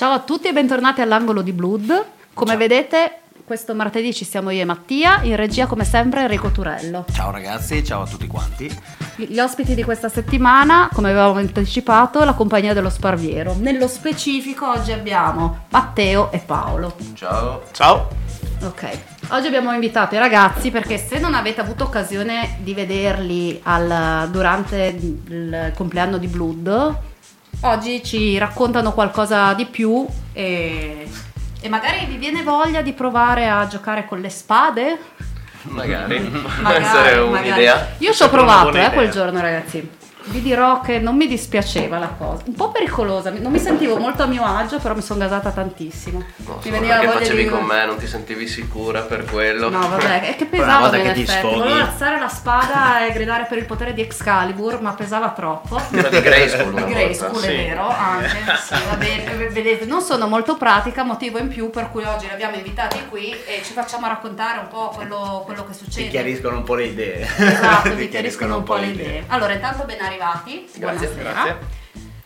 Ciao a tutti e bentornati all'angolo di Blood. Come vedete, questo martedì ci siamo io e Mattia, in regia come sempre Enrico Turello. Ciao ragazzi, ciao a tutti quanti. Gli ospiti di questa settimana, come avevamo anticipato, la compagnia dello Sparviero. Nello specifico oggi abbiamo Matteo e Paolo. Ciao. Ciao. Ok, oggi abbiamo invitato i ragazzi perché se non avete avuto occasione di vederli al- durante il compleanno di Blood, oggi ci raccontano qualcosa di più e, e magari vi viene voglia di provare a giocare con le spade. Magari. Magari, magari. un'idea. Io ci ho provato eh, quel giorno, ragazzi. Vi dirò che non mi dispiaceva la cosa. Un po' pericolosa, non mi sentivo molto a mio agio, però mi sono gasata tantissimo. Non mi veniva perché facevi di... con me, non ti sentivi sicura per quello. No, vabbè, è che pesava in che ti effetti. sfoghi- Volevo alzare la spada e gridare per il potere di Excalibur, ma pesava troppo. Quella di Grayskull Di. Grayskull, sì. è vero, anche. Sì, va bene. Vedete, non sono molto pratica, motivo in più per cui oggi li abbiamo invitati qui e ci facciamo raccontare un po' quello, quello che Ti succede. chiariscono un po' le idee. Esatto, Ti vi chiariscono un po' le idee. Allora, intanto ben arrivati. Grazie, Buonasera. grazie.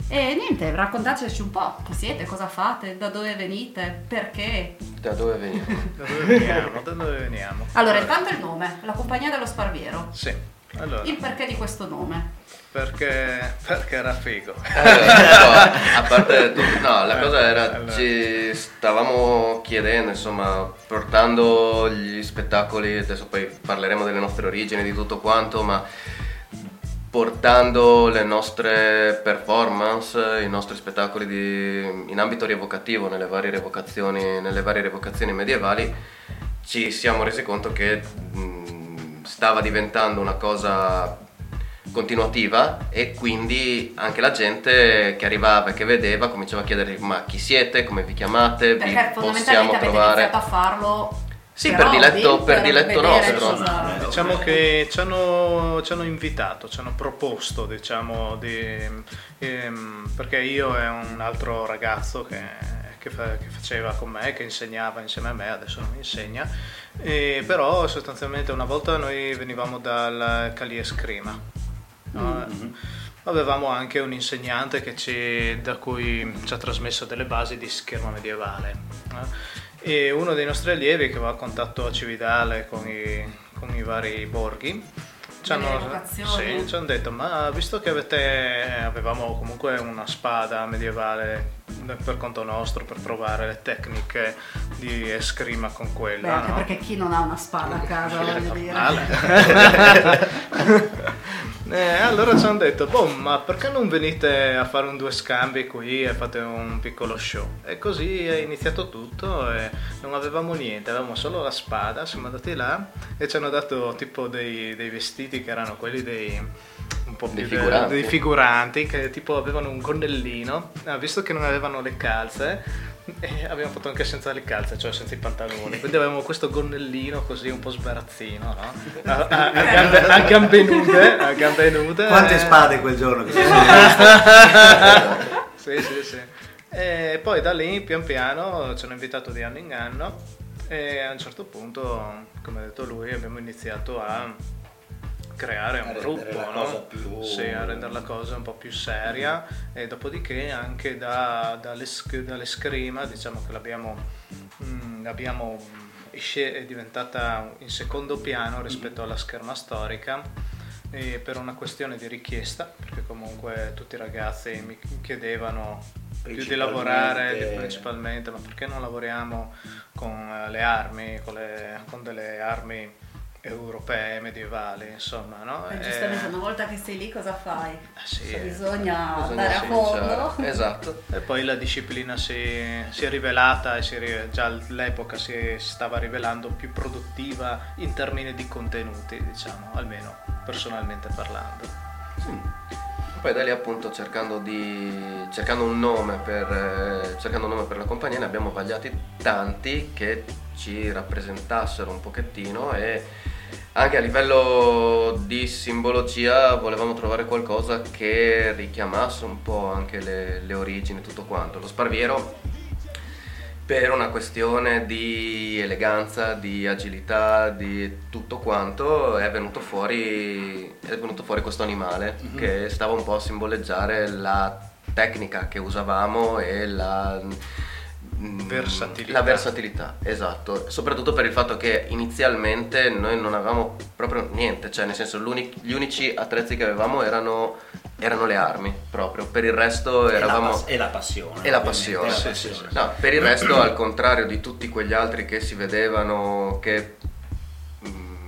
E niente, raccontateci un po' chi siete, cosa fate, da dove venite, perché. Da dove veniamo? Da dove veniamo? Da dove veniamo? Allora, intanto il nome, la compagnia dello Sparviero. Sì. Allora, Il perché di questo nome. perché, perché era figo. Allora, a parte tutto, no, la cosa era, Allora. ci stavamo chiedendo, insomma, portando gli spettacoli, adesso poi parleremo delle nostre origini, di tutto quanto, ma portando le nostre performance, i nostri spettacoli di- in ambito rievocativo nelle varie nelle varie rievocazioni medievali, ci siamo resi conto che mh, stava diventando una cosa continuativa e quindi anche la gente che arrivava e che vedeva cominciava a chiedere ma chi siete, come vi chiamate, Perché vi possiamo fondamentalmente avete trovare. iniziato a farlo Sì, per diletto- per diletto vedere nostro. cosa- Diciamo che ci hanno, ci hanno invitato, ci hanno proposto, diciamo, di, ehm, perché io e un altro ragazzo che, che fa- che faceva con me, che insegnava insieme a me, adesso non insegna, e però sostanzialmente una volta noi venivamo dal Cali Escrima. no? Avevamo anche un insegnante che ci- da cui ci ha trasmesso delle basi di scherma medievale. no? E uno dei nostri allievi che va a contatto a Cividale con i, con i vari borghi ci hanno, sì, ci hanno detto ma visto che avete, avevamo comunque una spada medievale per conto nostro per provare le tecniche di escrima con Beh, quella anche no? perché chi non ha una spada a casa, voglio dire. Eh, allora ci hanno detto, boh, ma perché non venite a fare un due scambi qui e fate un piccolo show? E così è iniziato tutto e non avevamo niente, avevamo solo la spada, siamo andati là e ci hanno dato tipo dei, dei vestiti che erano quelli dei... Un po' Dei più figuranti. dei figuranti che tipo avevano un gonnellino, Ah, visto che non avevano le calze, e abbiamo fatto anche senza le calze, cioè senza i pantaloni. Quindi avevamo questo gonnellino così un po' sbarazzino, no? A, a- a gambe, a gambe nude, a gambe nude. Quante eh. spade quel giorno che sono Sì, sì, sì. E poi da lì pian piano ci hanno invitato di anno in anno e a un certo punto, come ha detto lui, abbiamo iniziato a creare un gruppo, no? più- Sì, a rendere la cosa un po' più seria e dopodiché anche da, dall'esc- dall'escrima diciamo che l'abbiamo mm, l'abbiamo esce- è diventata in secondo piano rispetto alla scherma storica per una questione di richiesta perché comunque tutti i ragazzi mi chiedevano più di lavorare principalmente ma perché non lavoriamo con eh, le armi con, le- con delle armi europee medievali insomma no? E E- giustamente una volta che sei lì cosa fai? sì, Cioè, eh, bisogna, Bisogna andare a fondo. Esatto. E poi la disciplina si, si è rivelata e si già all'epoca si, stava rivelando più produttiva in termini di contenuti, diciamo, almeno personalmente parlando. Poi da lì appunto cercando, di, cercando, un nome per, eh, cercando un nome per la compagnia ne abbiamo vagliati tanti che ci rappresentassero un pochettino e anche a livello di simbologia volevamo trovare qualcosa che richiamasse un po' anche le, le origini, tutto quanto. Lo sparviero per una questione di eleganza, di agilità, di tutto quanto è venuto fuori, è venuto fuori questo animale che stava un po' a simboleggiare la tecnica che usavamo e la Versatilità. La versatilità, esatto. Soprattutto per il fatto che inizialmente noi non avevamo proprio niente, cioè nel senso gli unici attrezzi che avevamo erano, erano le armi proprio, per il resto E la eravamo... pas- e la passione. E la passione, la sì, passione. No, per il resto, al contrario di tutti quegli altri che si vedevano che mm,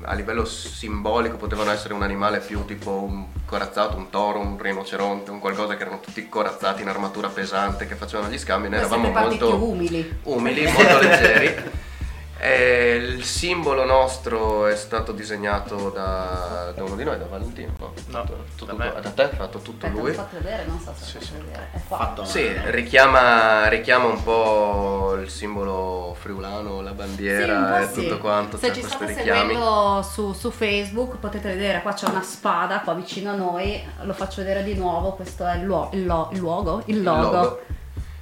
a livello simbolico potevano essere un animale più tipo un corazzato, un toro, un rinoceronte, un qualcosa che erano tutti corazzati in armatura pesante che facevano gli scambi, noi eravamo molto umili. umili, molto leggeri. E il simbolo nostro è stato disegnato da, da uno di noi, da Valentino. No, No, Tutto- tutto- da me. da te, fatto tutto Aspetta, lui. fatto vedere, non so se Sì, lo sì. fatto vedere. È qua. Fatto Sì, richiama, richiama un po' il simbolo friulano, la Sì, bandiera po' e sì. tutto quanto, Se ci state richiami. seguendo su, su Facebook potete vedere, qua c'è una spada qua vicino a noi, lo faccio vedere di nuovo, questo è il, luo- il lo- il luogo, il logo. logo.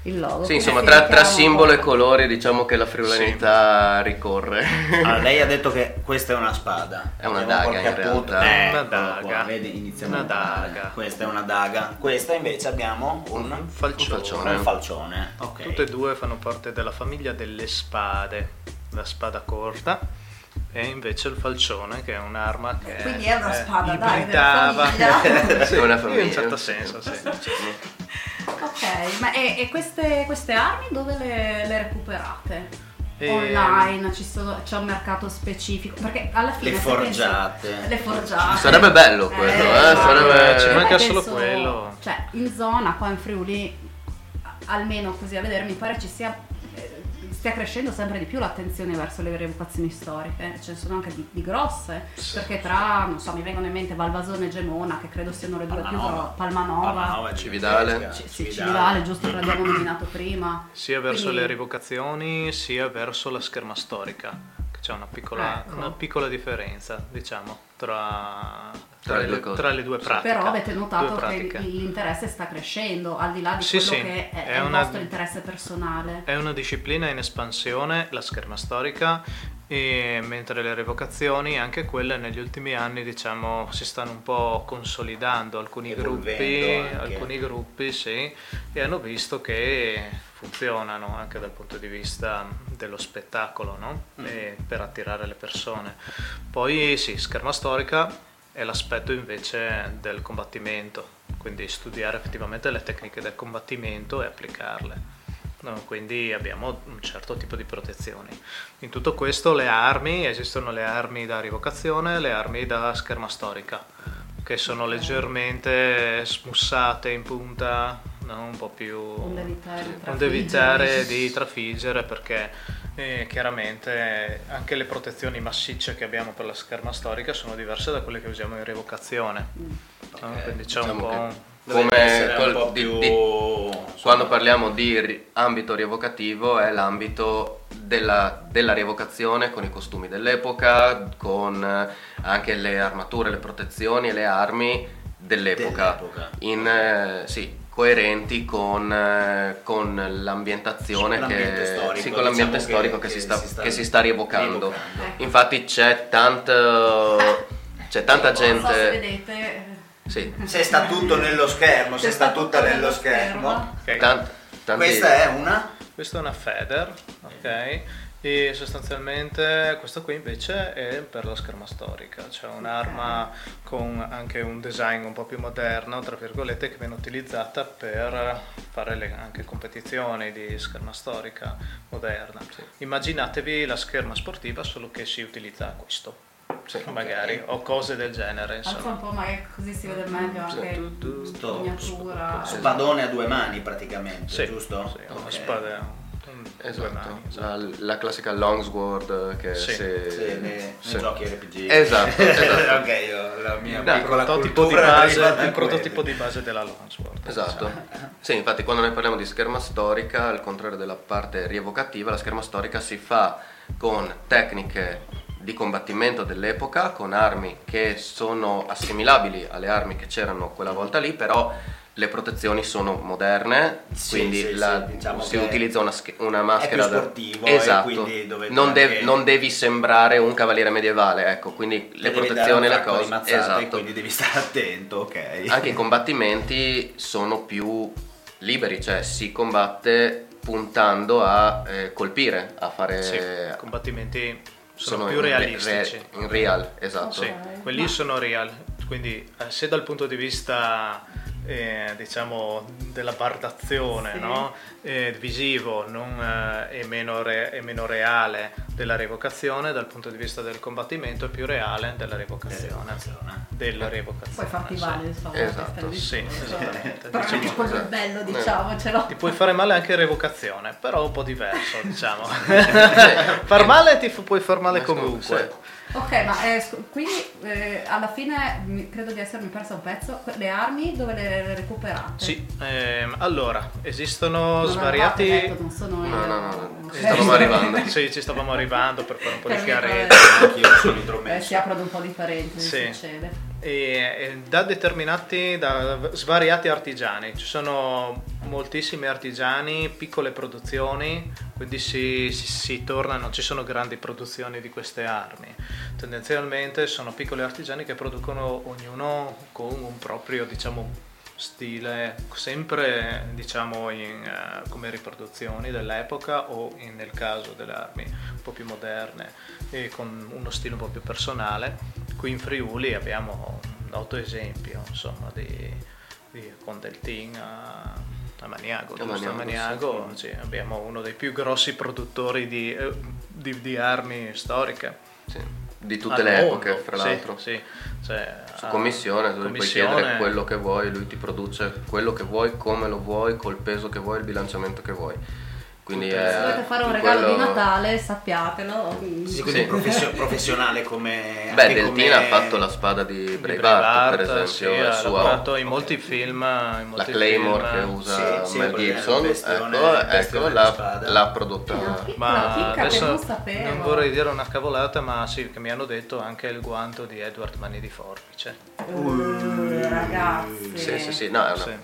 Il logo. Sì, insomma, tra, tra simbolo e po'. colori diciamo che la friulanità ricorre. Allora, lei ha detto che questa è una spada. È una Abbiamo daga, in realtà. Eh, Una eccolo daga. qua, vedi, iniziamo Una daga. Questa è una daga. Questa invece abbiamo un, Un falcione. Un falcione. un falcione. Ok. Tutte e due fanno parte della famiglia delle spade, la spada corta e invece il falcione che è un'arma che Quindi è una eh, spada, dai, ibridava. Sì, una In famiglia. un certo senso, sì. Ok, ma e, e queste, queste armi dove le, le recuperate? E- Online, ci sono- c'è un mercato specifico? Perché alla fine... Le forgiate. pensi- le forgiate. Sarebbe bello quello, eh, esatto. sarebbe- Ci manca Eh, solo penso- quello. Cioè, in zona, qua in Friuli, almeno così a vedere, mi pare ci sia... stia crescendo sempre di più l'attenzione verso le rievocazioni storiche, ce ne sono anche di, di grosse, perché tra, non so, mi vengono in mente Valvasone e Gemona, che credo siano le due più Palmanova. grosse, Palmanova, Palmanova è Cividale. C- sì, Cividale, giusto che l'abbiamo nominato prima. Sia verso Quindi- le rivocazioni sia verso la scherma storica, c'è una piccola, Ecco. una piccola differenza, diciamo, tra, Tra le due cose. tra le due pratiche. Però avete notato che l'interesse sta crescendo, al di là di Sì, quello sì, che è, è è il una- vostro interesse personale. È una disciplina in espansione, la scherma storica, e mentre le revocazioni, anche quelle negli ultimi anni, diciamo, si stanno un po' consolidando. Alcuni Evolvendo gruppi, anche. alcuni gruppi, sì, e hanno visto che funzionano anche dal punto di vista dello spettacolo, no? Mm. E per attirare le persone. Poi sì, scherma storica è l'aspetto invece del combattimento, quindi studiare effettivamente le tecniche del combattimento e applicarle. No, quindi abbiamo un certo tipo di protezioni. In tutto questo le armi, esistono le armi da rivocazione e le armi da scherma storica, che sono leggermente smussate in punta, no? un po' più... Onde evitare di onde trafiggere. evitare di trafiggere perché eh, chiaramente anche le protezioni massicce che abbiamo per la scherma storica sono diverse da quelle che usiamo in rievocazione. no? Ok, Quindi c'è diciamo un po'... che- Come col- un po' di- più... di- Quando parliamo di ambito rievocativo è l'ambito della, della rievocazione con i costumi dell'epoca, con eh, anche le armature, le protezioni e le armi dell'epoca, Dell'epoca. in, eh, sì, coerenti con, eh, con l'ambientazione Con l'ambiente che, storico, sì, con l'ambiente diciamo storico che- che, che si sta, si sta che si sta rievocando. rievocando. Infatti c'è tanto... C'è tanta Non so se gente... vedete. Sì, Se sta tutto nello schermo, se Se sta sta tutta nello nello schermo. Ok. tant- tanti- Questa è una... Questa è una Feder, ok? E sostanzialmente questo qui invece è per la scherma storica, cioè un'arma con anche un design un po' più moderno, tra virgolette, che viene utilizzata per fare le anche competizioni di scherma storica moderna. Immaginatevi la scherma sportiva solo che si utilizza questo, sì. magari, o cose del genere, Alza un insomma. po' magari così si vede meglio anche Sto- miniatura. Spadone a due mani praticamente, Sì, giusto? sì, una Ok. spada, Esatto, mani, esatto. La, la classica longsword che Sì. se- Sì, nei, nei sì. giochi RPG. Esatto, esatto. ok, io, la mia No, piccola prototipo, di cultura base, il prototipo di base della Longsword. Esatto. diciamo. Sì, infatti quando noi parliamo di scherma storica, al contrario della parte rievocativa, la scherma storica si fa con tecniche di combattimento dell'epoca, con armi che sono assimilabili alle armi che c'erano quella volta lì, però le protezioni sono moderne, Sì, quindi sì, la- sì, diciamo si utilizza una, sch- una maschera da- sportivo esatto. non, dev- anche- non devi sembrare un cavaliere medievale, ecco, quindi le protezioni cose. mazzate, Esatto. quindi devi stare attento, ok. Anche i combattimenti sono più liberi, cioè si combatte puntando a eh, colpire, a fare... Combattimenti sono, sono più realistici. re- in real, esatto. Sì, quelli sono real, quindi eh, se dal punto di vista eh, diciamo della bardazione Sì. no? Eh, visivo non, eh, è, meno re- è meno reale della revocazione, dal punto di vista del combattimento è più reale della revocazione. Della revocazione. Puoi farti sì. insomma. Esatto, sì, è il discorso. esattamente. Però Diciamo- anche quello è esatto. bello, Eh. diciamocelo. Ti puoi fare male anche in revocazione, però un po' diverso, diciamo. far male ti fu- puoi far male comunque. Ok, ma eh, scu- quindi eh, alla fine mi- credo di essermi persa un pezzo. Que- Le armi dove le recuperate? Sì, ehm, allora, esistono Non svariati... avevate detto, non sono io. No, no, no, no, ci stavamo arrivando. Sì, ci stavamo arrivando per fare un po' di Per chiarezza. Anch'io sono Eh, intromesso. si aprono un po' di parentesi, Sì. succede. E, e da determinati, da svariati artigiani. Ci sono moltissimi artigiani, piccole produzioni, quindi si, si, si torna, non ci sono grandi produzioni di queste armi. Tendenzialmente sono piccoli artigiani che producono ognuno con un proprio, diciamo, stile sempre diciamo in, eh, come riproduzioni dell'epoca o in- nel caso delle armi un po' più moderne e con uno stile un po' più personale qui in Friuli abbiamo un noto esempio insomma di, di con del Team a, a Maniago, A Maniago, Maniago, sì, abbiamo uno dei più grossi produttori di, eh, di- di armi storiche Sì. Di tutte al le mondo. epoche, fra Sì, l'altro. sì, cioè, Su ah, commissione, tu gli puoi commissione. chiedere quello che vuoi, lui ti produce quello che vuoi, come lo vuoi, col peso che vuoi, il bilanciamento che vuoi. Quindi è, Se dovete fare un regalo di quello- Natale, sappiatelo. Sì, quindi Sì. professio- professionale come... Beh, Deltina come- ha fatto la spada di Di Braveheart, per esempio, sì, ha suo- lavorato in molti film, in la molti Claymore film. che usa Sì, Mel Gibson, ecco, ecco, di l'ha, l'ha prodotta. Ma chicca che adesso non sapevo. non vorrei dire una cavolata, ma sì, che mi hanno detto anche il guanto di Edward Mani di Forbice. Uh, ragazzi. Sì, sì, sì, no, è una- Sì.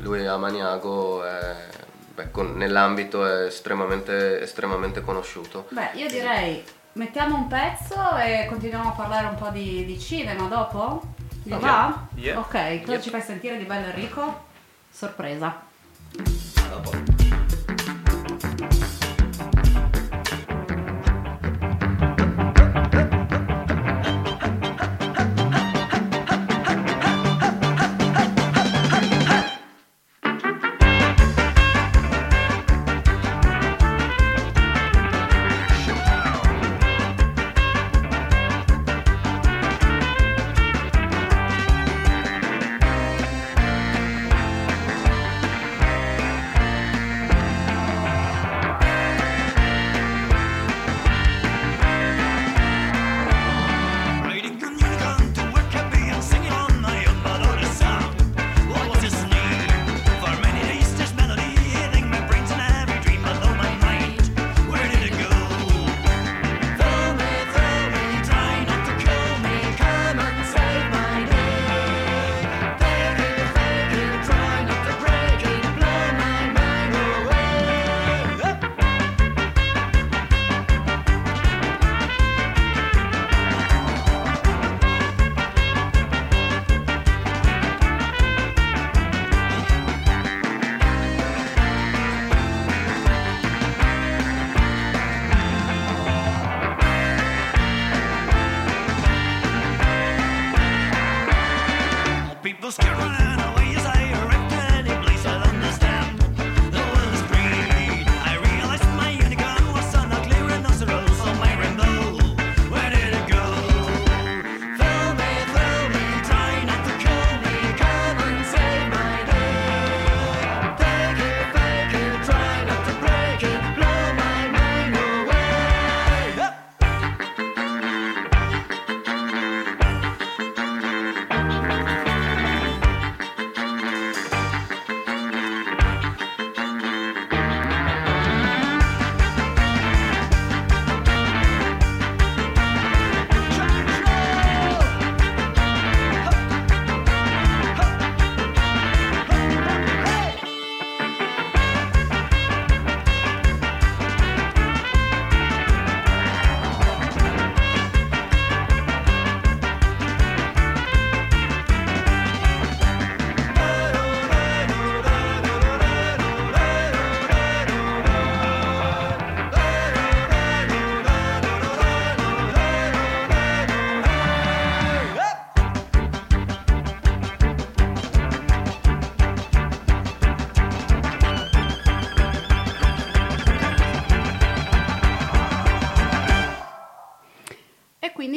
lui a Maniago è, beh, con- nell'ambito è estremamente, estremamente conosciuto. Beh, io direi mettiamo un pezzo e continuiamo a parlare un po' di, di cinema dopo? Vi Yeah. va? Yeah. Ok, cosa Yep. ci fai sentire di bello Enrico? Sorpresa.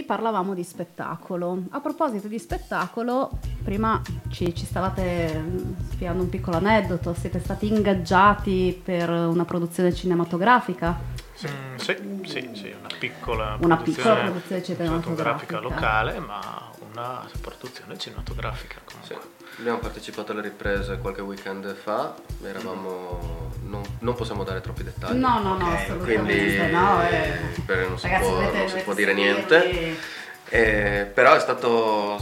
Parlavamo di spettacolo. A proposito di spettacolo, prima ci, ci stavate mm, spiegando un piccolo aneddoto, siete stati ingaggiati per una produzione cinematografica? Mm, sì, sì, sì, una piccola Una produzione piccola produzione cinematografica. locale, ma una produzione cinematografica Sì, comunque. Abbiamo partecipato alle riprese qualche weekend fa, eravamo... non, non possiamo dare troppi dettagli. No, no, no, Ok, assolutamente quindi no. eh. non si Ragazzi, può- dovete- non si può dire niente. Eh, però è stato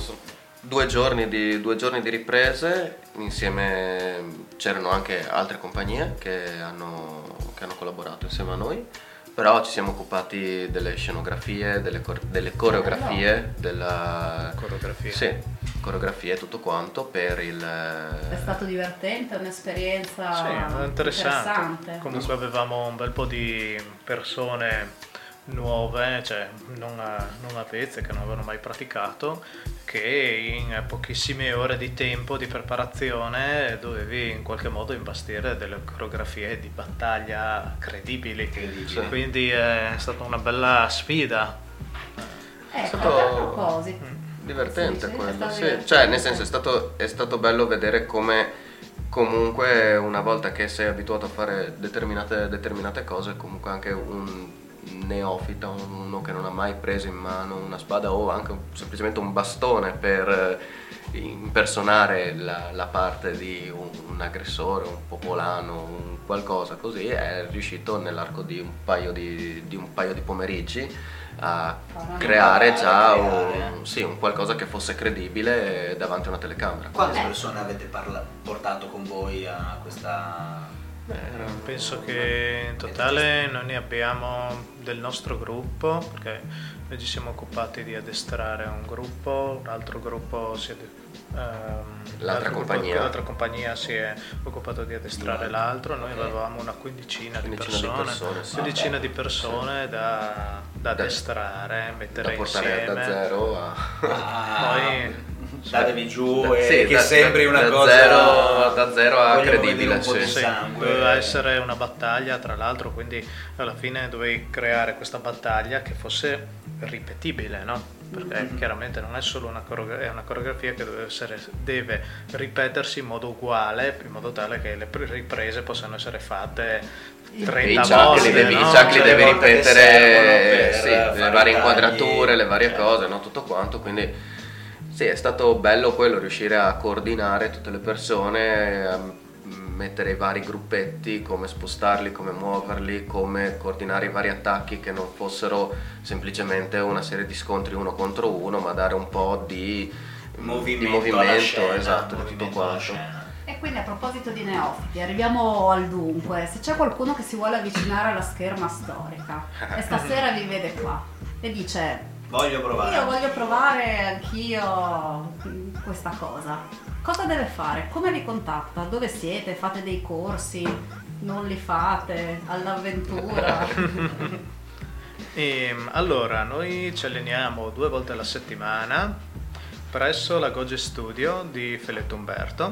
due giorni, di, due giorni di riprese, insieme c'erano anche altre compagnie che hanno, che hanno collaborato insieme a noi, però ci siamo occupati delle scenografie, delle, cor- delle coreografie, della... Coreografie. Sì, coreografie e tutto quanto per il... È stato divertente, un'esperienza Sì, è interessante. interessante. Comunque avevamo un bel po' di persone nuove, cioè non, non avvezze, che non avevano mai praticato, che in pochissime ore di tempo di preparazione dovevi in qualche modo imbastire delle coreografie di battaglia credibili. Credibili. Quindi è stata una bella sfida. Ecco, stato- a proposito. Divertente è quello, stato sì. divertente. Cioè, nel senso, è stato, è stato bello vedere come comunque una volta che sei abituato a fare determinate, determinate cose, comunque anche un neofita, uno che non ha mai preso in mano una spada o anche semplicemente un bastone per eh, impersonare la, la parte di un, un aggressore, un popolano, un qualcosa così, è riuscito nell'arco di un paio di, di un paio di pomeriggi a creare già creare. un, sì, un qualcosa che fosse credibile davanti a una telecamera. Quante Eh. persone avete parla- portato con voi a questa... Penso che in totale noi ne abbiamo del nostro gruppo, perché noi ci siamo occupati di addestrare un gruppo, un altro gruppo si è, ehm, l'altro gruppo- compagnia. l'altra compagnia si è occupato di addestrare Di l'altro, noi ok. avevamo una quindicina, di Quindicina di persone, persone, sì. quindicina di persone da, da Da- addestrare, Da mettere portare insieme. da zero a... Ah, Poi- datevi giù Da- e sì, che da- sembri una da cosa... zero- da zero a credibile, vedere un po' di sì. Sì, sangue. doveva essere una battaglia tra l'altro, quindi alla fine dovevi creare questa battaglia che fosse ripetibile, no? Perché chiaramente non è solo una, coreogra- è una coreografia che deve, essere- deve ripetersi in modo uguale, in modo tale che le pre- riprese possano essere fatte I 30 E i volte. devi, no? Cioè, devi ripetere, sì, le varie inquadrature, le varie cioè. cose, no? tutto quanto, quindi sì, è stato bello quello, riuscire a coordinare tutte le persone, a mettere i vari gruppetti, come spostarli, come muoverli, come coordinare i vari attacchi che non fossero semplicemente una serie di scontri uno contro uno, ma dare un po' di movimento, di movimento scena, esatto, di tutto quanto. E quindi a proposito di neofiti, arriviamo al dunque. Se c'è qualcuno che si vuole avvicinare alla scherma storica e stasera vi vede qua e dice Voglio provare. io voglio provare anch'io questa cosa, cosa deve fare? Come vi contatta? Dove siete? Fate dei corsi? Non li fate? All'avventura? Ehm, allora, noi ci alleniamo due volte alla settimana presso la Goge Studio di Feletto Umberto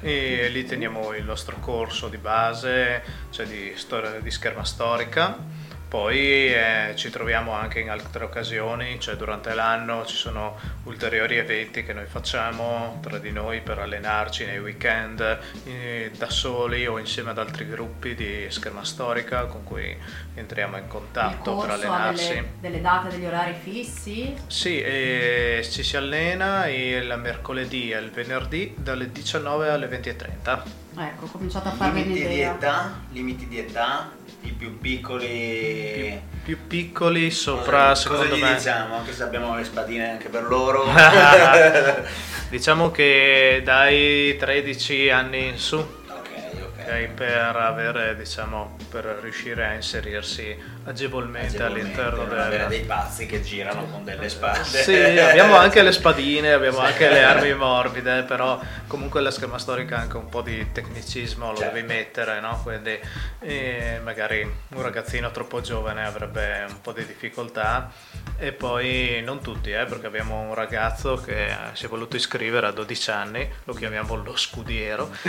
e lì teniamo il nostro corso di base, cioè di, storia, di scherma storica. Poi eh, ci troviamo anche in altre occasioni, cioè durante l'anno ci sono ulteriori eventi che noi facciamo tra di noi per allenarci nei weekend eh, da soli o insieme ad altri gruppi di scherma storica con cui entriamo in contatto per allenarsi. delle, delle date, degli orari fissi? Sì, e ci si allena il mercoledì e il venerdì dalle 19 alle 20.30. Ecco, ho cominciato a farvi Limiti di un'idea. età, limiti di età, i più piccoli... Più piccoli Cosa- sopra, cosa secondo gli me. diciamo? Anche se abbiamo le spadine anche per loro. diciamo che dai 13 anni in su, ok, ok. ok, per avere, diciamo, per riuscire a inserirsi agevolmente, all'interno non avere dei pazzi che girano con delle spade. Sì, abbiamo anche le spadine, abbiamo anche le armi morbide, però comunque la scherma storica ha anche un po' di tecnicismo, lo Certo. devi mettere, no? Quindi eh, magari un ragazzino troppo giovane avrebbe un po' di difficoltà e poi non tutti, eh, perché abbiamo un ragazzo che si è voluto iscrivere a 12 anni, lo chiamiamo lo scudiero,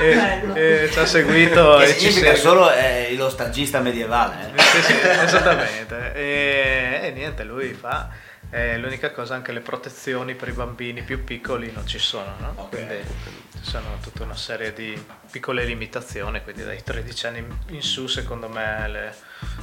e, e ci ha seguito Che e ci segue. solo eh, lo stagista medievale. eh. Sì, sì, esattamente. E, e niente, lui fa. eh, l'unica cosa, anche le protezioni per i bambini più piccoli non ci sono, no? Ok. Quindi ci sono tutta una serie di piccole limitazioni, quindi dai 13 anni in su secondo me le,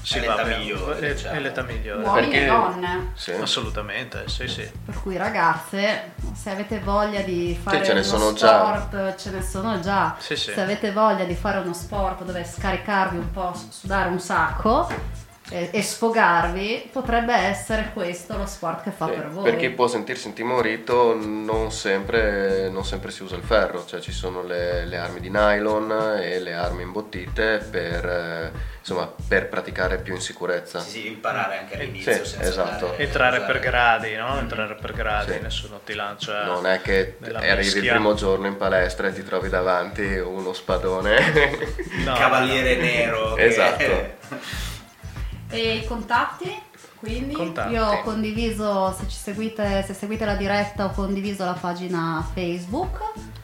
si È va l'età bene. migliore, È- diciamo. È l'età migliore. Uomini Perché- e donne. Sì. Assolutamente, sì, sì. Per cui ragazze, se avete voglia di fare ce ne uno sono già. sport, ce ne sono già. Sì, sì. Se avete voglia di fare uno sport dove scaricarvi un po', sudare un sacco e, e sfogarvi, potrebbe essere questo lo sport che fa Sì, per voi. per chi può sentirsi intimorito non sempre, non sempre si usa il ferro, cioè ci sono le, le armi di nylon e le armi imbottite per, eh, insomma, per praticare più in sicurezza. Sì, sì, imparare anche all'inizio Sì, senza esatto. andare a Entrare usare- per gradi, no? Entrare per gradi, Sì. nessuno ti lancia. Non è che arrivi il primo giorno in palestra e ti trovi davanti uno spadone. No, Cavaliere no, nero. che- Esatto. E i contatti? Quindi Contatti. io ho condiviso, se ci seguite, se seguite la diretta ho condiviso la pagina Facebook.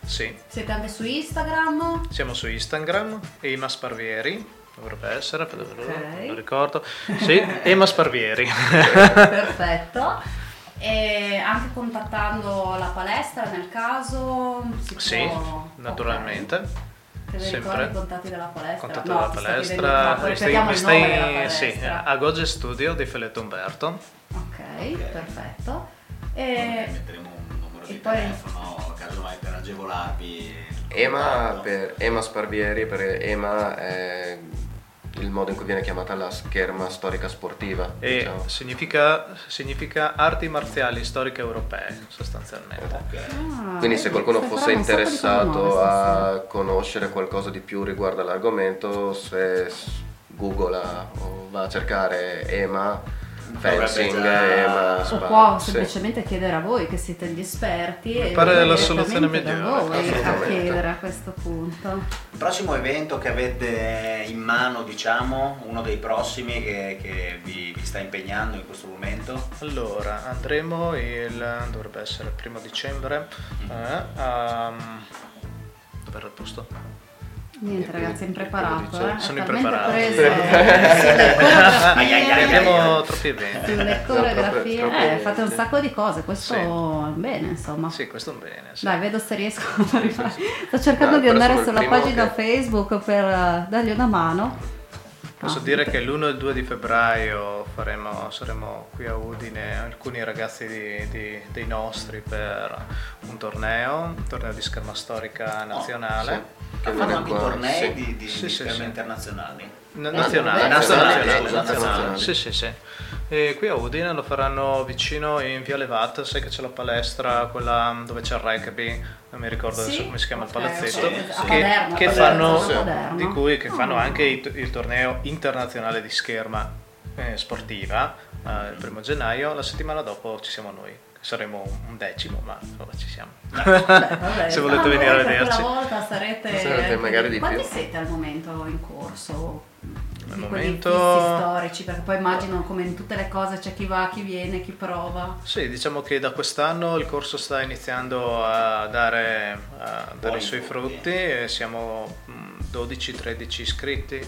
Sì, Siete anche su Instagram. siamo su Instagram, Ema Sparvieri, dovrebbe essere, non Ok. lo ricordo. Sì, Ema Sparvieri. Perfetto. E anche contattando la palestra nel caso si Sì, può- naturalmente. ok. Te ne Sempre. ricordi i contatti della palestra? Contatto No, della palestra, stai- il nome della stai- palestra. sì, a Goge Studio di Feletto Umberto. Ok, perfetto. E metteremo un numero di poi- telefono, casomai per agevolarvi. Ema per Ema Sparvieri, perché Ema è il modo in cui viene chiamata la scherma storica sportiva. E diciamo. significa, significa arti marziali storiche europee, sostanzialmente. Ah, Quindi se vedi, qualcuno fosse interessato a conoscere qualcosa di più riguardo all'argomento, se googla o va a cercare EMA, fencing, già- EMA, O spa- può sì. semplicemente chiedere a voi che siete gli esperti e pare la soluzione migliore, voi a chiedere a questo punto. Il prossimo evento che avete in mano, diciamo, uno dei prossimi che, che vi, vi sta impegnando in questo momento? Allora, andremo il dovrebbe essere il primo dicembre eh, a dov'era il posto? Niente ragazzi, è impreparato, eh. Sono impreparato. preso ai, Abbiamo troppi eventi. sulle coreografie, troppo eh, fate un sacco di cose, questo Sì. è bene insomma. Sì, questo è un bene. sì. Dai, vedo se riesco a arrivare. Sto cercando Dai, di andare sulla pagina che- Facebook per eh, dargli una mano. Posso Ah, dire che l'1 e il 2 di febbraio faremo- saremo qui a Udine alcuni ragazzi di- di- dei nostri per un torneo, un torneo di scherma storica nazionale. Che Fanno anche qua, tornei sì. di, di, Sì, sì, sì. internazionali. Ah, nazionale, nazionale. Sì, sì, sì. E qui a Udine lo faranno vicino in Viale Vat, sai che c'è la palestra, quella dove c'è il rugby, non mi ricordo Sì? adesso come si chiama il Ok, palazzetto, ok. A che, Palermo, che a fanno, di cui, che fanno Ah. anche il, il torneo internazionale di scherma eh, sportiva eh, il primo gennaio, la settimana dopo ci siamo noi, saremo un- decimo, ma insomma ci siamo. Beh, vabbè, Se volete venire a vederci. Quella volta sarete, Sarete magari di Quanti più. siete al momento in corso? Al momento- storici, perché poi immagino come in tutte le cose c'è chi va, chi viene, chi prova. Sì, diciamo che da quest'anno il corso sta iniziando a dare, a dare i suoi frutti. e siamo mm, 12-13 iscritti. Eh,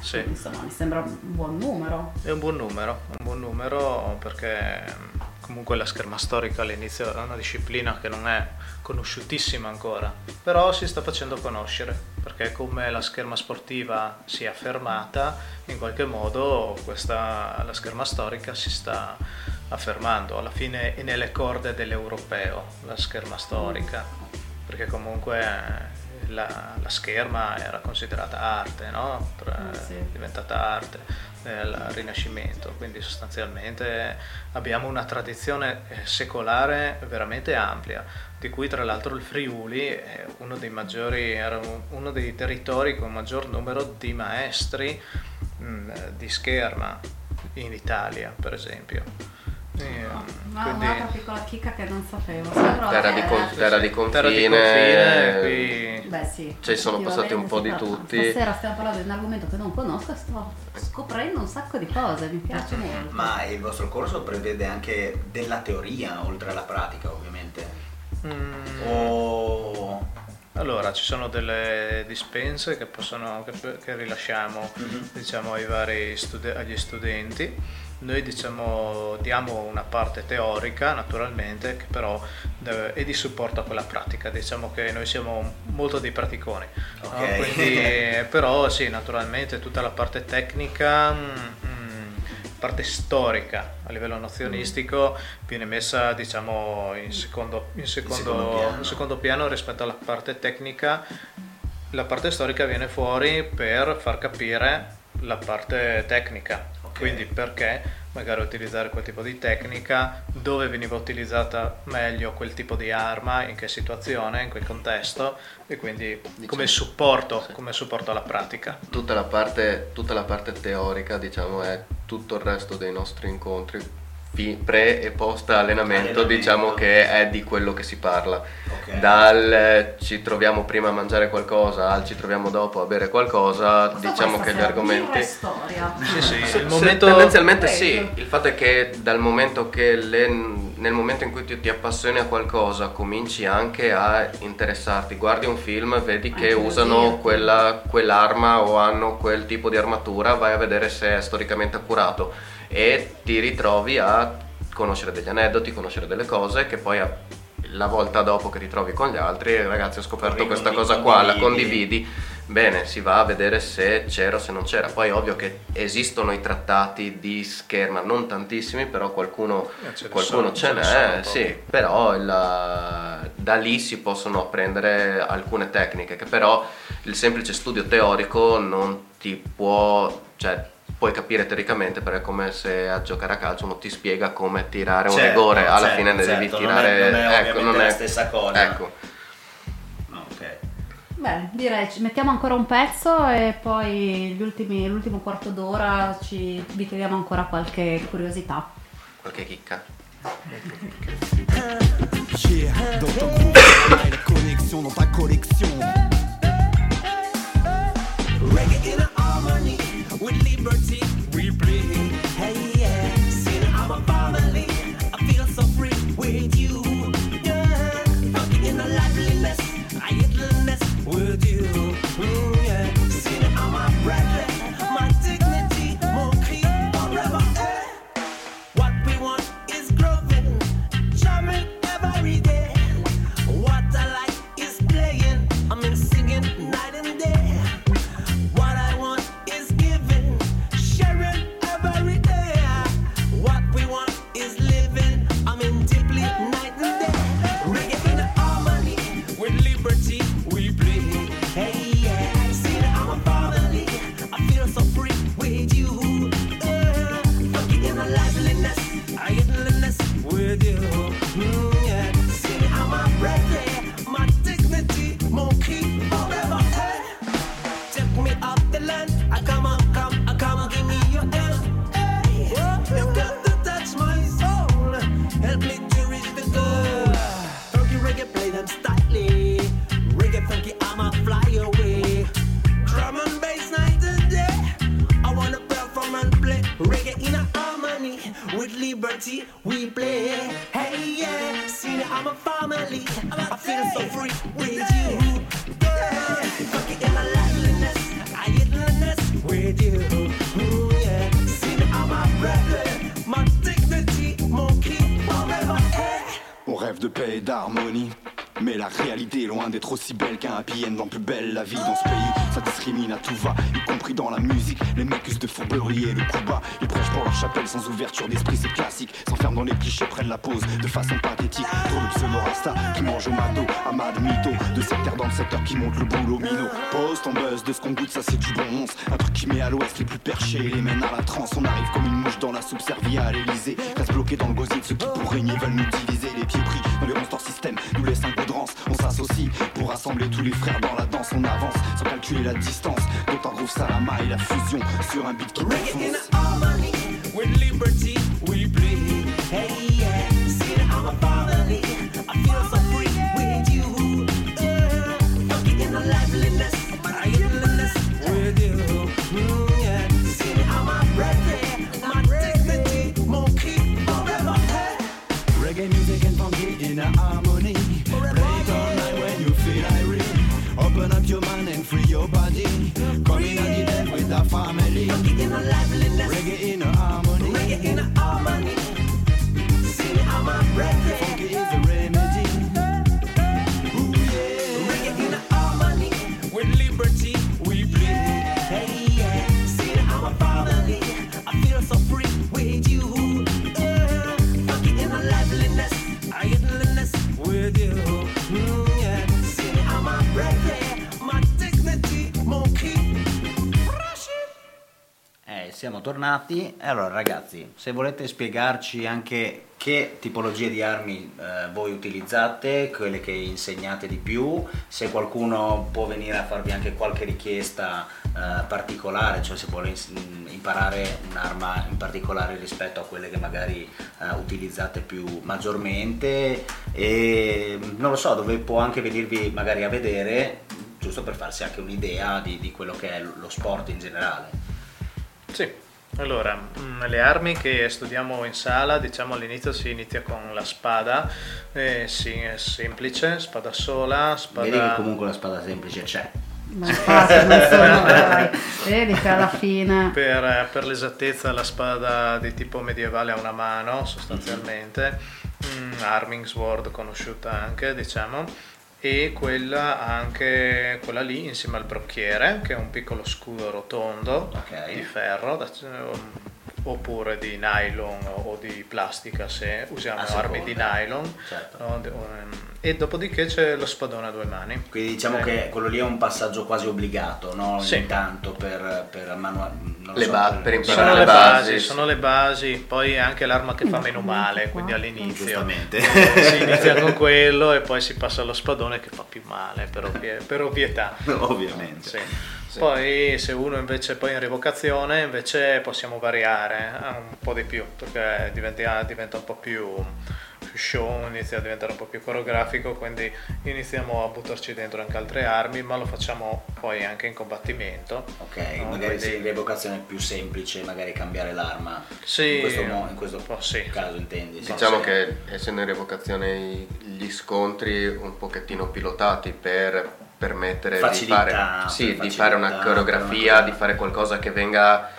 Sì. insomma, mi sembra un buon numero. È un buon numero, un buon numero perché mm, comunque la scherma storica all'inizio è una disciplina che non è conosciutissima ancora, però si sta facendo conoscere perché come la scherma sportiva si è affermata, in qualche modo questa, la scherma storica si sta affermando, alla fine è nelle corde dell'europeo la scherma storica, perché comunque la, la scherma era considerata arte, no? Tra- Eh, sì. è diventata arte nel Rinascimento, quindi sostanzialmente abbiamo una tradizione eh, secolare veramente ampia, di cui tra l'altro il Friuli è uno dei maggiori, era un- uno dei territori con maggior numero di maestri mh, di scherma in Italia, per esempio. E, Ma quindi- un'altra piccola chicca che non sapevo. Terra di, con- terra di confine, terra di confine, qui Beh sì. Ci sono passati un po' di tutti. Stasera stiamo parlando di un argomento che non conosco e sto scoprendo un sacco di cose, mi piace molto. Ma il vostro corso prevede anche della teoria oltre alla pratica, ovviamente. Mm, O Allora, ci sono delle dispense che, possono, che, che rilasciamo Mhm. diciamo, ai vari studi- agli studenti. Noi diciamo, diamo una parte teorica, naturalmente, che però deve- è di supporto a quella pratica. Diciamo che noi siamo molto dei praticoni. no? Ok. Quindi, però sì, naturalmente tutta la parte tecnica, mm, mm, parte storica a livello nozionistico viene messa diciamo in secondo, in secondo, secondo piano. in secondo piano rispetto alla parte tecnica la parte storica viene fuori per far capire la parte tecnica Quindi perché magari utilizzare quel tipo di tecnica? Dove veniva utilizzata meglio quel tipo di arma? In che situazione? In quel contesto? E quindi come supporto come supporto alla pratica. Tutta la, parte, tutta la parte teorica, diciamo, è tutto il resto dei nostri incontri, pre e post allenamento, Allenamento. diciamo che è di quello che si parla. Ok. Dal eh, ci troviamo prima a mangiare qualcosa al ci troviamo dopo a bere qualcosa, Cosa diciamo che gli argomenti... storia. sì sì il se- momento tendenzialmente sì, il fatto è che dal momento che le- nel momento in cui ti, ti appassioni a qualcosa cominci anche a interessarti, guardi un film, vedi che Anche usano quella, quell'arma o hanno quel tipo di armatura, vai a vedere se è storicamente accurato e ti ritrovi a conoscere degli aneddoti, conoscere delle cose che poi la volta dopo che ritrovi con gli altri, ragazzi ho scoperto Poi questa cosa qua, la condividi. bene, si va a vedere se c'era o se non c'era. Poi ovvio che esistono i trattati di scherma, non tantissimi, però qualcuno, Eh, ce qualcuno sono, ce ce n'è, po'. sì, però il- da lì si possono apprendere alcune tecniche che però il semplice studio teorico non ti può, cioè puoi capire teoricamente perché è come se a giocare a calcio uno ti spiega come tirare un Certo, rigore, alla certo, fine devi certo, non è- tirare non è ecco, ovviamente la stessa cosa. Ecco. No, ok. Beh, direi ci mettiamo ancora un pezzo e poi gli ultimi- l'ultimo quarto d'ora ci vi chiediamo ancora qualche curiosità. qualche chicca. Yeah, dans ton groupe, la connexion dans ta collection. Liberty Mais la réalité est loin d'être aussi belle qu'un happy end dans plus belle la vie dans ce pays. Ça discrimine à tout va, y compris dans la musique. Les mecs usent de fourberie et le coup bas. Ils prêchent pour leur chapelle sans ouverture d'esprit, c'est classique. S'enferment dans les clichés, prennent la pause de façon pathétique. Trop de pseudo-rasta qui mangent au mado, Amad Mytho. De secteur dans le secteur qui monte le boulot minot. Pose ton buzz de ce qu'on goûte, ça c'est du bon once. Un truc qui met à l'ouest les plus perchés, les mène à la transe. On arrive comme une mouche dans la soupe servie à l'Elysée. Reste bloqué dans le gosier de ceux qui pour régner veulent nous diviser. Les pieds pris dans les ronces système nous laisse un goût de On s'associe pour rassembler tous les frères dans la danse. On avance sans calculer la distance. D'autant groove Salama et la fusion sur un beat qui défonce. harmony with liberty we play. Hey yeah, see I'm a family. I feel so free siamo tornati. Allora, ragazzi, se volete spiegarci anche che tipologie di armi eh, voi utilizzate, quelle che insegnate di più, se qualcuno può venire a farvi anche qualche richiesta eh, particolare, cioè se vuole ins- imparare un'arma in particolare rispetto a quelle che magari eh, utilizzate più maggiormente e non lo so, dove può anche venirvi magari a vedere, giusto per farsi anche un'idea di, di quello che è lo sport in generale. Sì, allora, mm, le armi che studiamo in sala, diciamo all'inizio si inizia con la spada, eh, sì, è semplice, spada sola, Vedi che spada... comunque la spada semplice c'è. Ma infatti non sono, dai. Vedi che alla fine... Per, per l'esattezza la spada di tipo medievale a una mano sostanzialmente, mm, Arming Sword conosciuta anche diciamo, e quella anche quella lì insieme al brocchiere che è un piccolo scudo rotondo Ok. di ferro da- oppure di nylon o di plastica se usiamo A armi di nylon Certo. no, ehm, e dopodiché c'è lo spadone a due mani Quindi diciamo Eh. che quello lì è un passaggio quasi obbligato, no? Sì. Intanto per, per Le so, ba- per imparare sono le basi, basi, sono le basi, poi è anche l'arma che fa meno male, quindi Qua. all'inizio Giustamente. si inizia con quello e poi si passa allo spadone che fa più male per, ovvie- per ovvietà. Ovviamente. Sì. Poi se uno invece poi in rivocazione invece possiamo variare eh, un po' di più perché diventa, diventa un po' più, più show, inizia a diventare un po' più coreografico, quindi iniziamo a buttarci dentro anche altre armi, ma lo facciamo poi anche in combattimento. Ok, No, magari quindi- sì, in rievocazione è più semplice, magari cambiare l'arma. Sì, in questo, mo- in questo oh, sì. caso intendi. sì. Diciamo Sì. che essendo in rievocazione i- gli scontri un pochettino pilotati per permettere di Facilità, fare, sì, di fare una coreografia, di fare qualcosa che venga,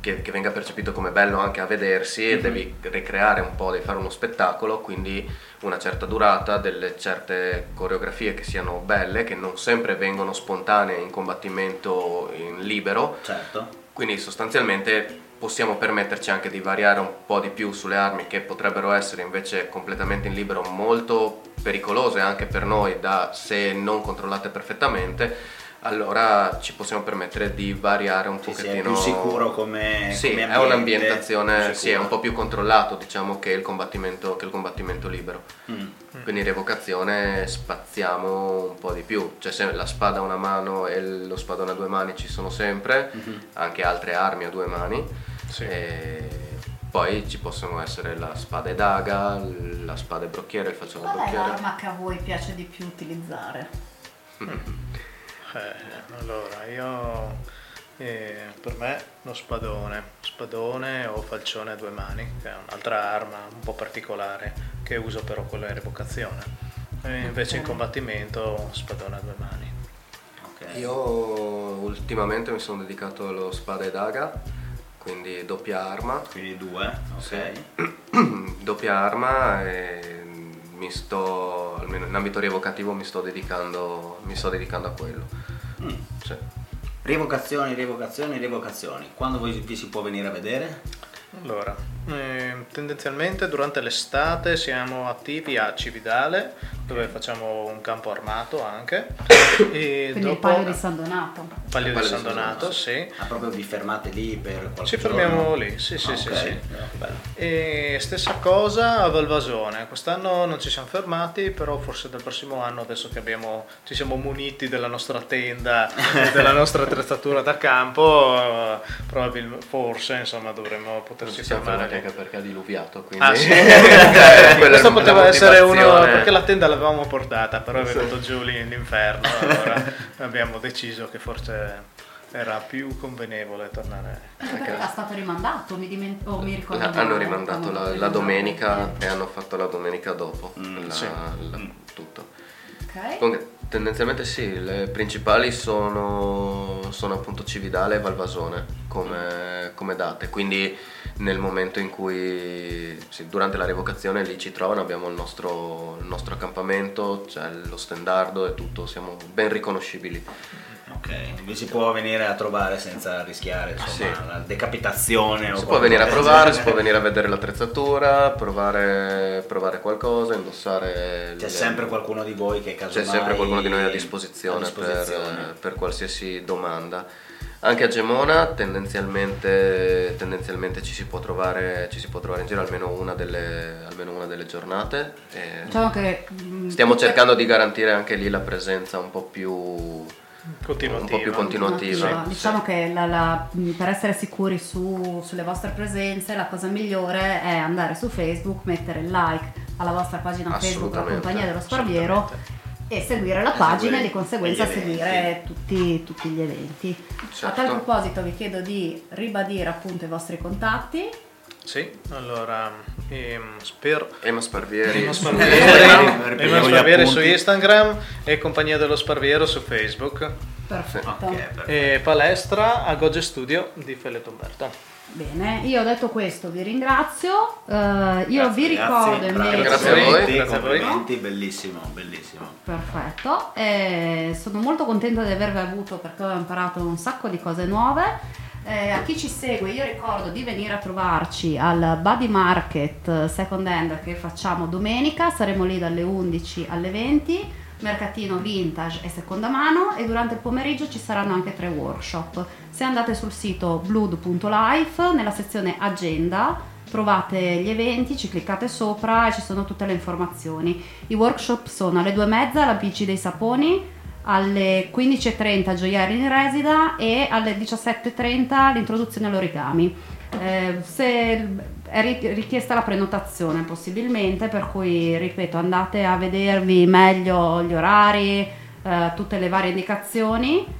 che, che venga percepito come bello anche a vedersi Mhm. e devi ricreare un po', devi fare uno spettacolo, quindi una certa durata, delle certe coreografie che siano belle, che non sempre vengono spontanee in combattimento in libero, Certo. quindi sostanzialmente possiamo permetterci anche di variare un po' di più sulle armi che potrebbero essere invece completamente in libero molto pericolose anche per noi da se non controllate perfettamente, allora ci possiamo permettere di variare un Sì, sì, è pochettino. più sicuro come, Sì, come è ambiente, un'ambientazione, più sì, è un po' più controllato diciamo che il combattimento, che il combattimento libero. Mm. Quindi in rievocazione spaziamo un po' di più, cioè se la spada a una mano e lo spadone a due mani ci sono sempre, Mhm. anche altre armi a due mani, Sì. e poi ci possono essere la spada e daga, la spada e brocchiere, il falcione Qual è brocchiere. l'arma che a voi piace di più utilizzare? Eh, allora, io eh, per me lo spadone, spadone o falcione a due mani, che è un'altra arma un po' particolare che uso però quella in revocazione. E invece in Ok. combattimento spadone a due mani. Ok. Io ultimamente mi sono dedicato allo spada e daga, quindi doppia arma, Quindi due, ok. Sì. doppia arma e mi sto, almeno in ambito rievocativo mi sto dedicando, mi sto dedicando a quello. Mm. Sì. Rievocazioni, rievocazioni, rievocazioni. Quando voi vi si può venire a vedere? Allora, eh, tendenzialmente durante l'estate siamo attivi a Cividale, dove facciamo un campo armato anche. E Quindi il dopo palio di San Donato. Palio Palio di San San Donato, sì. Ah, proprio vi fermate lì per qualche Ci giorno? fermiamo lì, sì, sì, Ah, sì, ok. sì. Bello. E stessa cosa a Valvasone, quest'anno non ci siamo fermati, però forse dal prossimo anno, adesso che abbiamo, ci siamo muniti della nostra tenda e della nostra attrezzatura da campo, eh, probabilmente, forse insomma dovremmo Non siamo fermati fermare. anche perché ha diluviato, quindi... Ah sì, questo poteva essere uno, perché la tenda l'avevamo portata, però è venuto giù lì l'inferno, allora abbiamo deciso che forse era più convenevole tornare. Anche perché era stato rimandato, mi, diment- oh, mi ricordo La- hanno rimandato la, la domenica e hanno fatto la domenica dopo Mm, la- sì. la- Mm. tutto. Ok. Comunque, tendenzialmente sì, le principali sono, sono appunto Cividale e Valvasone come, come date, quindi nel momento in cui, sì, durante la revocazione lì ci trovano, abbiamo il nostro, il nostro accampamento, c'è lo stendardo e tutto, siamo ben riconoscibili. Ok, vi si può venire a trovare senza rischiare insomma, Sì. la decapitazione o Si può venire a provare, genere. si può venire a vedere l'attrezzatura, provare, provare qualcosa, indossare... C'è le- sempre qualcuno di voi che C'è casomai sempre qualcuno di noi a disposizione, a disposizione. Per, per qualsiasi domanda. Anche a Gemona tendenzialmente, tendenzialmente ci, si può trovare, ci si può trovare in giro almeno una delle, almeno una delle giornate. e Diciamo che mm, stiamo cercando di garantire anche lì la presenza un po' più, un po' più continuativa. continuativa. Diciamo che la- la- per essere sicuri su- sulle vostre presenze la cosa migliore è andare su Facebook, mettere il like alla vostra pagina Facebook La Compagnia dello Sparviero e seguire la E pagina seguire e di conseguenza seguire tutti, tutti gli eventi. A Certo. tal proposito vi chiedo di ribadire appunto i vostri contatti. Sì, allora ehm, per Emma Sparvieri. Emma su Sparvieri, gli Sparvieri su. Instagram e Compagnia dello Sparviero su Facebook. Perfetto. Ok, perfetto. E palestra a Goge Studio di Fele Tomberto. Bene, io ho detto questo, vi ringrazio. Eh, io Grazie, vi ricordo invece... Grazie a voi. complimenti, Grazie a voi. complimenti, bellissimo, bellissimo. Perfetto, e sono molto contenta di avervi avuto perché ho imparato un sacco di cose nuove. Eh, a chi ci segue io ricordo di venire a trovarci al Body Market Second Hand che facciamo domenica, saremo lì dalle 11 alle 20, mercatino vintage e seconda mano e durante il pomeriggio ci saranno anche tre workshop. Se andate sul sito blood.life nella sezione agenda trovate gli eventi, ci cliccate sopra e ci sono tutte le informazioni. I workshop sono alle 2.30 la bici dei saponi, alle 15.30 gioielli in resida e alle 17.30 l'introduzione all'origami. Eh, se è ri- richiesta la prenotazione possibilmente, per cui ripeto andate a vedervi meglio gli orari, eh, tutte le varie indicazioni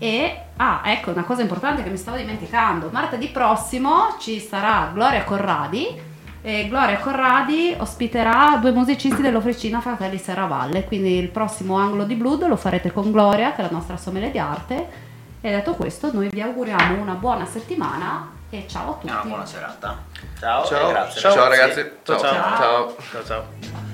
e ah, ecco una cosa importante che mi stavo dimenticando: martedì prossimo ci sarà Gloria Corradi. E Gloria Corradi ospiterà due musicisti dell'Officina Fratelli Serravalle. Quindi il prossimo angolo di Blood lo farete con Gloria, che è la nostra sommelier di arte. E detto questo, noi vi auguriamo una buona settimana e ciao a E una tutti. buona serata. Ciao, Ciao, e grazie. ciao, ragazzi. Ciao, ciao. ciao. Ciao ciao.